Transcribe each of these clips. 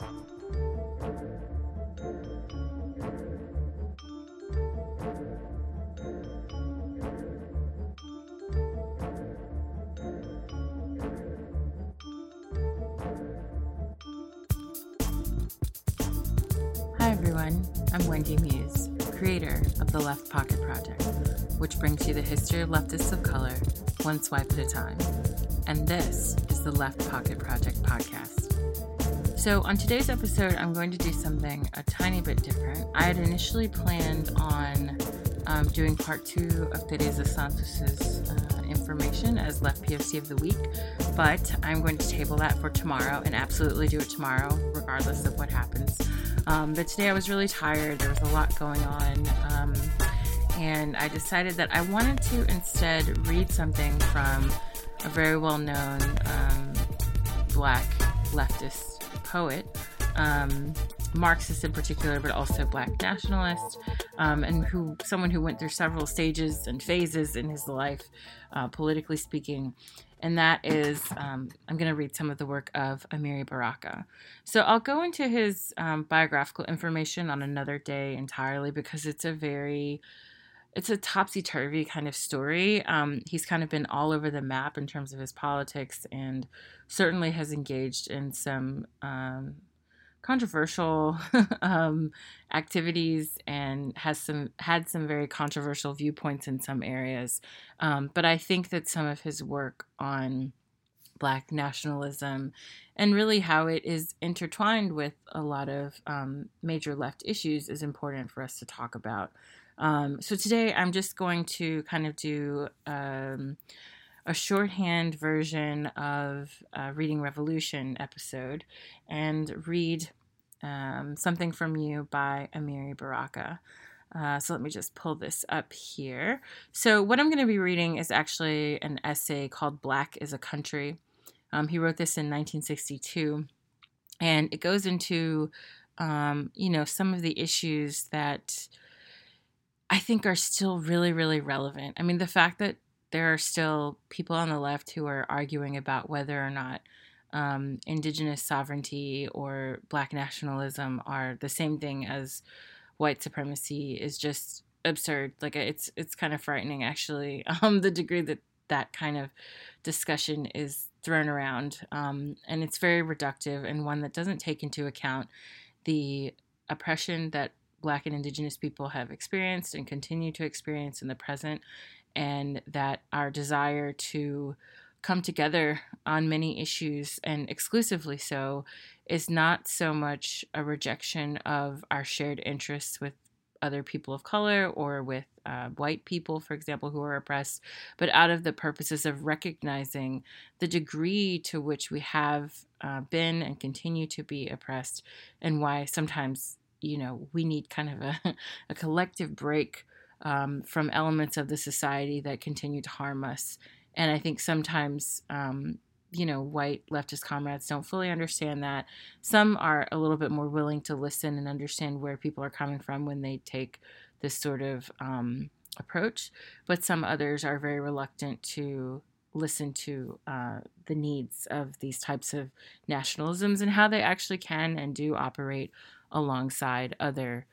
Hi everyone, I'm Wendy Muse, creator of the Left POC Project, which brings you the history of leftists of color, one swipe at a time. And this is the Left POC Project podcast. So, on today's episode, I'm going to do something a tiny bit different. I had initially planned on um, doing part two of Teresa Santos's uh, information as Left POC of the Week, but I'm going to table that for tomorrow and absolutely do it tomorrow, regardless of what happens. Um, but today I was really tired. There was a lot going on. Um, and I decided that I wanted to instead read something from a very well known um, black leftist poet, um, Marxist in particular, but also black nationalist, um, and who someone who went through several stages and phases in his life, uh, politically speaking and that is um, I'm going to read some of the work of Amiri Baraka. So I'll go into his um, biographical information on another day entirely because it's a very it's a topsy turvy kind of story. Um, he's kind of been all over the map in terms of his politics and certainly has engaged in some um, controversial um, activities and has some had some very controversial viewpoints in some areas. Um, but I think that some of his work on Black nationalism and really how it is intertwined with a lot of um, major left issues is important for us to talk about. Um, so today I'm just going to kind of do um, a shorthand version of uh, Reading Revolution episode and read um, Something from You by Amiri Baraka. Uh, so let me just pull this up here. So, what I'm going to be reading is actually an essay called Black is a Country. Um, he wrote this in 1962, and it goes into, um, you know, some of the issues that I think are still really, really relevant. I mean, the fact that there are still people on the left who are arguing about whether or not um, indigenous sovereignty or black nationalism are the same thing as white supremacy is just absurd. Like it's it's kind of frightening actually. Um, the degree that that kind of discussion is thrown around, um, and it's very reductive and one that doesn't take into account the oppression that Black and Indigenous people have experienced and continue to experience in the present, and that our desire to come together on many issues and exclusively so is not so much a rejection of our shared interests with other people of color or with uh, white people, for example, who are oppressed, but out of the purposes of recognizing the degree to which we have uh, been and continue to be oppressed, and why sometimes, you know, we need kind of a, a collective break um, from elements of the society that continue to harm us. And I think sometimes, um, you know, white leftist comrades don't fully understand that. Some are a little bit more willing to listen and understand where people are coming from when they take this sort of um, approach, but some others are very reluctant to listen to uh, the needs of these types of nationalisms and how they actually can and do operate alongside other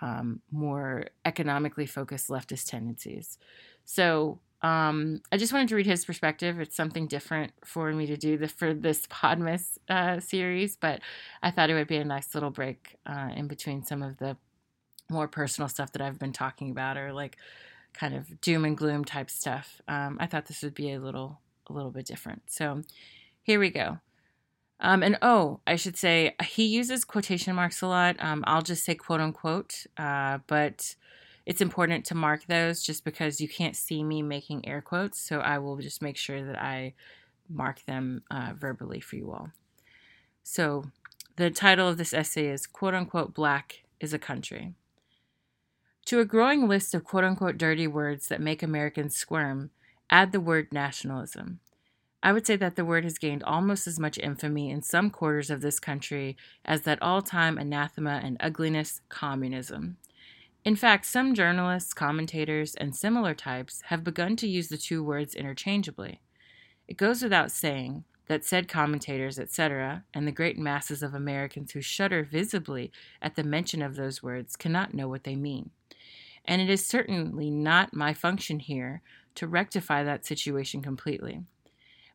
um, more economically focused leftist tendencies. So um, I just wanted to read his perspective. It's something different for me to do the, for this Podmas uh, series, but I thought it would be a nice little break uh, in between some of the more personal stuff that I've been talking about, or like kind of doom and gloom type stuff. Um, I thought this would be a little a little bit different. So here we go. Um, and oh, I should say he uses quotation marks a lot. Um, I'll just say quote unquote, uh, but it's important to mark those just because you can't see me making air quotes. So I will just make sure that I mark them uh, verbally for you all. So the title of this essay is quote unquote Black is a Country. To a growing list of quote unquote dirty words that make Americans squirm, add the word nationalism. I would say that the word has gained almost as much infamy in some quarters of this country as that all time anathema and ugliness, communism. In fact, some journalists, commentators, and similar types have begun to use the two words interchangeably. It goes without saying that said commentators, etc., and the great masses of Americans who shudder visibly at the mention of those words cannot know what they mean. And it is certainly not my function here to rectify that situation completely.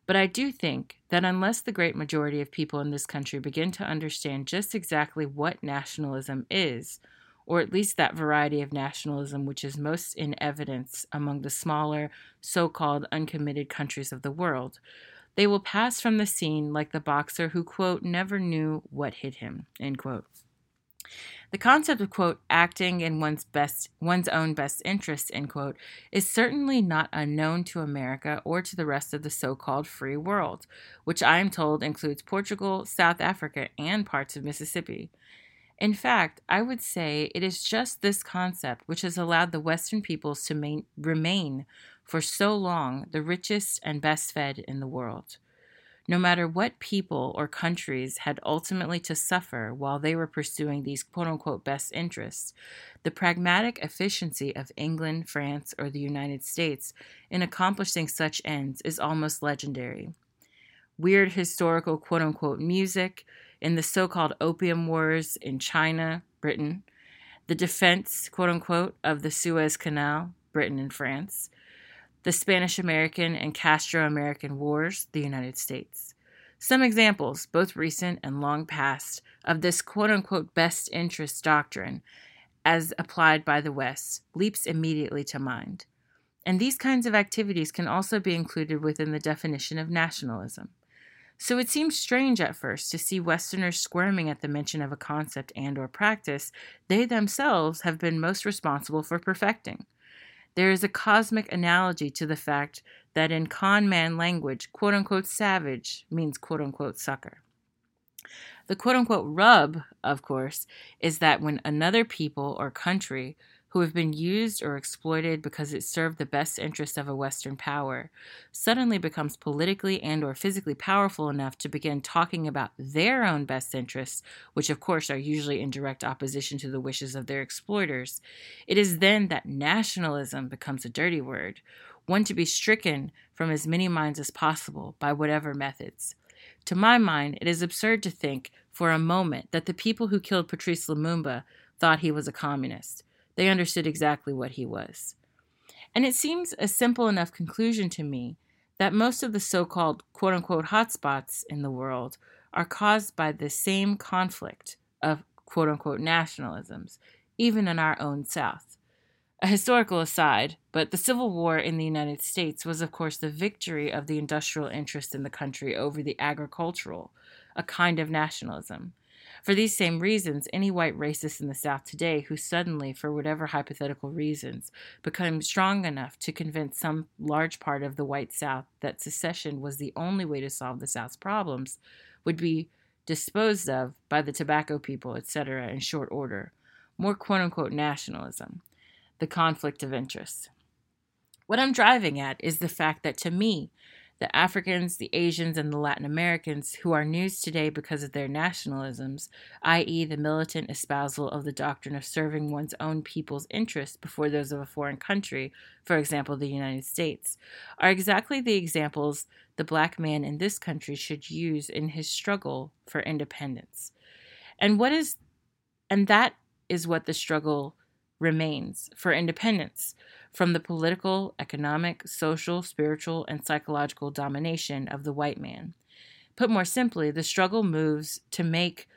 But I do think that unless the great majority of people in this country begin to understand just exactly what nationalism is, or at least that variety of nationalism which is most in evidence among the smaller, so called uncommitted countries of the world, they will pass from the scene like the boxer who, quote, never knew what hit him, end quote. The concept of quote acting in one's best one's own best interest end quote is certainly not unknown to America or to the rest of the so-called free world, which I am told includes Portugal, South Africa, and parts of Mississippi. In fact, I would say it is just this concept which has allowed the Western peoples to main, remain for so long the richest and best fed in the world. No matter what people or countries had ultimately to suffer while they were pursuing these quote unquote best interests, the pragmatic efficiency of England, France, or the United States in accomplishing such ends is almost legendary. Weird historical quote unquote music in the so called opium wars in China, Britain, the defense, quote unquote, of the Suez Canal, Britain and France, the Spanish American and Castro American Wars, the United States. Some examples, both recent and long past, of this quote unquote best interest doctrine as applied by the West leaps immediately to mind. And these kinds of activities can also be included within the definition of nationalism. So it seems strange at first to see Westerners squirming at the mention of a concept and or practice they themselves have been most responsible for perfecting. There is a cosmic analogy to the fact that in con man language, quote unquote savage means quote unquote sucker. The quote unquote rub, of course, is that when another people or country who have been used or exploited because it served the best interest of a western power suddenly becomes politically and or physically powerful enough to begin talking about their own best interests which of course are usually in direct opposition to the wishes of their exploiters. It is then that nationalism becomes a dirty word one to be stricken from as many minds as possible by whatever methods. To my mind it is absurd to think for a moment that the people who killed Patrice Lumumba thought he was a communist they understood exactly what he was. And it seems a simple enough conclusion to me that most of the so called quote unquote hotspots in the world are caused by the same conflict of quote unquote nationalisms, even in our own South. A historical aside, but the Civil War in the United States was, of course, the victory of the industrial interest in the country over the agricultural, a kind of nationalism. For these same reasons, any white racist in the South today who suddenly, for whatever hypothetical reasons, becomes strong enough to convince some large part of the white South that secession was the only way to solve the South's problems would be disposed of by the tobacco people, etc., in short order. More quote unquote nationalism, the conflict of interests. What I'm driving at is the fact that to me, the Africans, the Asians, and the Latin Americans who are news today because of their nationalisms, i.e., the militant espousal of the doctrine of serving one's own people's interests before those of a foreign country, for example, the United States, are exactly the examples the black man in this country should use in his struggle for independence. And what is and that is what the struggle remains for independence from the political, economic, social, spiritual, and psychological domination of the white man. Put more simply, the struggle moves to make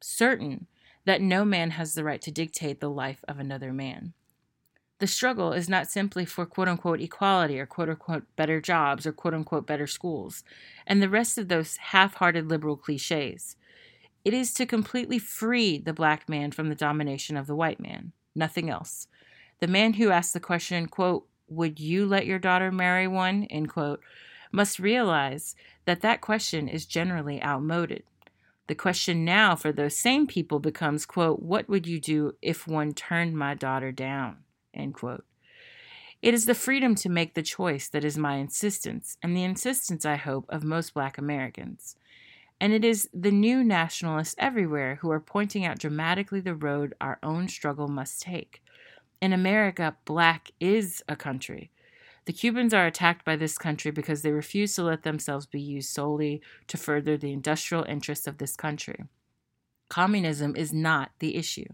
certain that no man has the right to dictate the life of another man. The struggle is not simply for quote unquote equality or quote unquote better jobs or quote unquote better schools and the rest of those half hearted liberal cliches. It is to completely free the black man from the domination of the white man, nothing else. The man who asked the question, quote, would you let your daughter marry one, end quote, must realize that that question is generally outmoded. The question now for those same people becomes, quote, what would you do if one turned my daughter down, end quote. It is the freedom to make the choice that is my insistence, and the insistence, I hope, of most black Americans. And it is the new nationalists everywhere who are pointing out dramatically the road our own struggle must take. In America, black is a country. The Cubans are attacked by this country because they refuse to let themselves be used solely to further the industrial interests of this country. Communism is not the issue.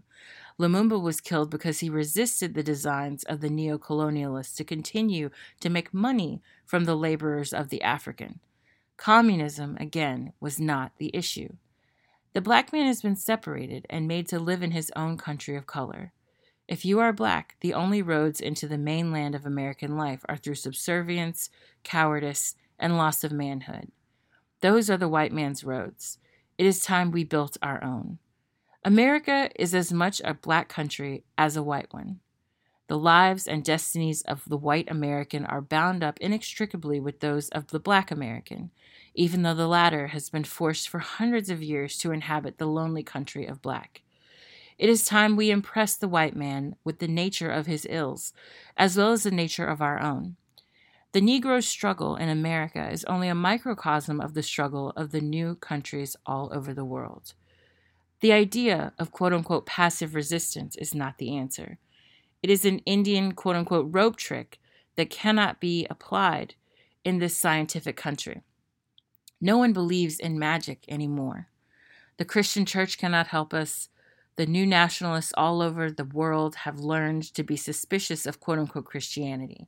Lumumba was killed because he resisted the designs of the neo-colonialists to continue to make money from the laborers of the African. Communism, again, was not the issue. The black man has been separated and made to live in his own country of color. If you are black, the only roads into the mainland of American life are through subservience, cowardice, and loss of manhood. Those are the white man's roads. It is time we built our own. America is as much a black country as a white one. The lives and destinies of the white American are bound up inextricably with those of the black American, even though the latter has been forced for hundreds of years to inhabit the lonely country of black. It is time we impress the white man with the nature of his ills, as well as the nature of our own. The Negro's struggle in America is only a microcosm of the struggle of the new countries all over the world. The idea of quote unquote passive resistance is not the answer. It is an Indian quote unquote rope trick that cannot be applied in this scientific country. No one believes in magic anymore. The Christian church cannot help us. The new nationalists all over the world have learned to be suspicious of quote unquote Christianity.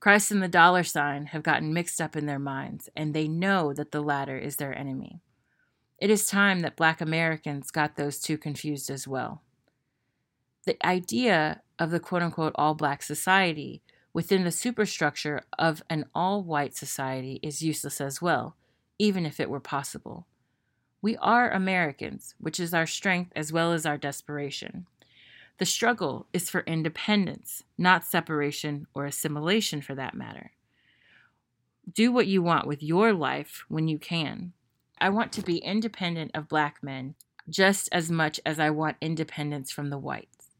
Christ and the dollar sign have gotten mixed up in their minds, and they know that the latter is their enemy. It is time that black Americans got those two confused as well. The idea of the quote unquote all black society within the superstructure of an all white society is useless as well, even if it were possible. We are Americans, which is our strength as well as our desperation. The struggle is for independence, not separation or assimilation for that matter. Do what you want with your life when you can. I want to be independent of black men just as much as I want independence from the whites.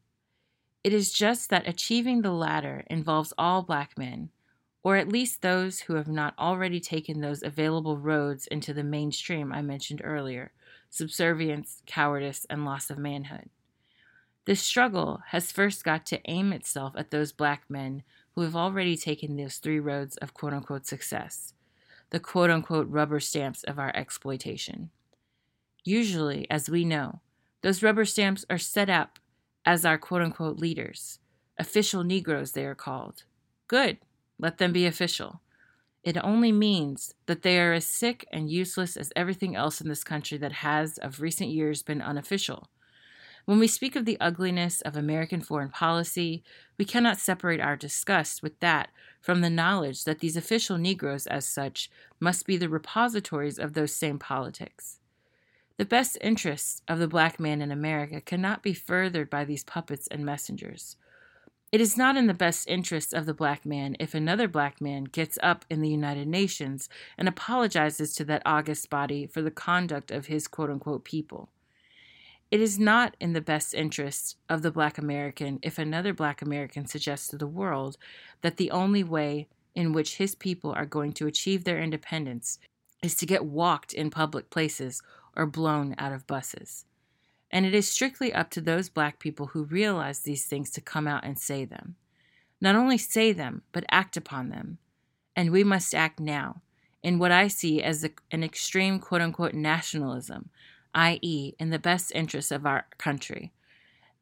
It is just that achieving the latter involves all black men, or at least those who have not already taken those available roads into the mainstream I mentioned earlier subservience, cowardice, and loss of manhood. This struggle has first got to aim itself at those black men who have already taken those three roads of quote unquote success, the quote unquote rubber stamps of our exploitation. Usually, as we know, those rubber stamps are set up as our quote unquote leaders, official Negroes, they are called. Good. Let them be official. It only means that they are as sick and useless as everything else in this country that has, of recent years, been unofficial. When we speak of the ugliness of American foreign policy, we cannot separate our disgust with that from the knowledge that these official Negroes, as such, must be the repositories of those same politics. The best interests of the black man in America cannot be furthered by these puppets and messengers. It is not in the best interest of the black man if another black man gets up in the United Nations and apologizes to that august body for the conduct of his quote unquote people. It is not in the best interest of the black American if another black American suggests to the world that the only way in which his people are going to achieve their independence is to get walked in public places or blown out of buses. And it is strictly up to those black people who realize these things to come out and say them. Not only say them, but act upon them. And we must act now in what I see as a, an extreme quote unquote nationalism, i.e., in the best interests of our country,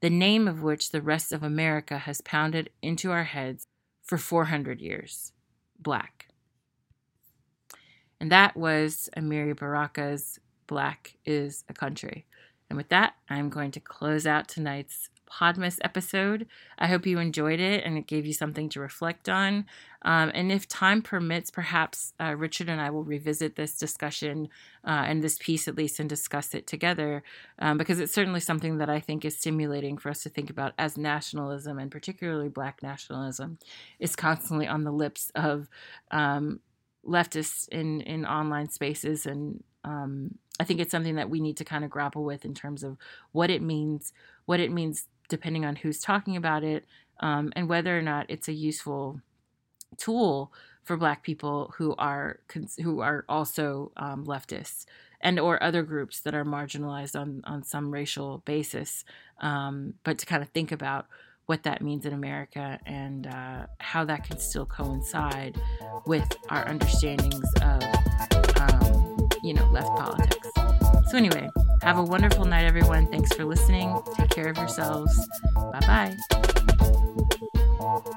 the name of which the rest of America has pounded into our heads for 400 years black. And that was Amiri Baraka's Black is a Country. And with that, I'm going to close out tonight's Podmas episode. I hope you enjoyed it and it gave you something to reflect on. Um, and if time permits, perhaps uh, Richard and I will revisit this discussion uh, and this piece at least and discuss it together um, because it's certainly something that I think is stimulating for us to think about as nationalism and particularly Black nationalism is constantly on the lips of um, leftists in, in online spaces and um, I think it's something that we need to kind of grapple with in terms of what it means, what it means depending on who's talking about it, um, and whether or not it's a useful tool for Black people who are who are also um, leftists and or other groups that are marginalized on on some racial basis. Um, but to kind of think about what that means in America and uh, how that can still coincide with our understandings of, um, you know, left politics. So, anyway, have a wonderful night, everyone. Thanks for listening. Take care of yourselves. Bye bye.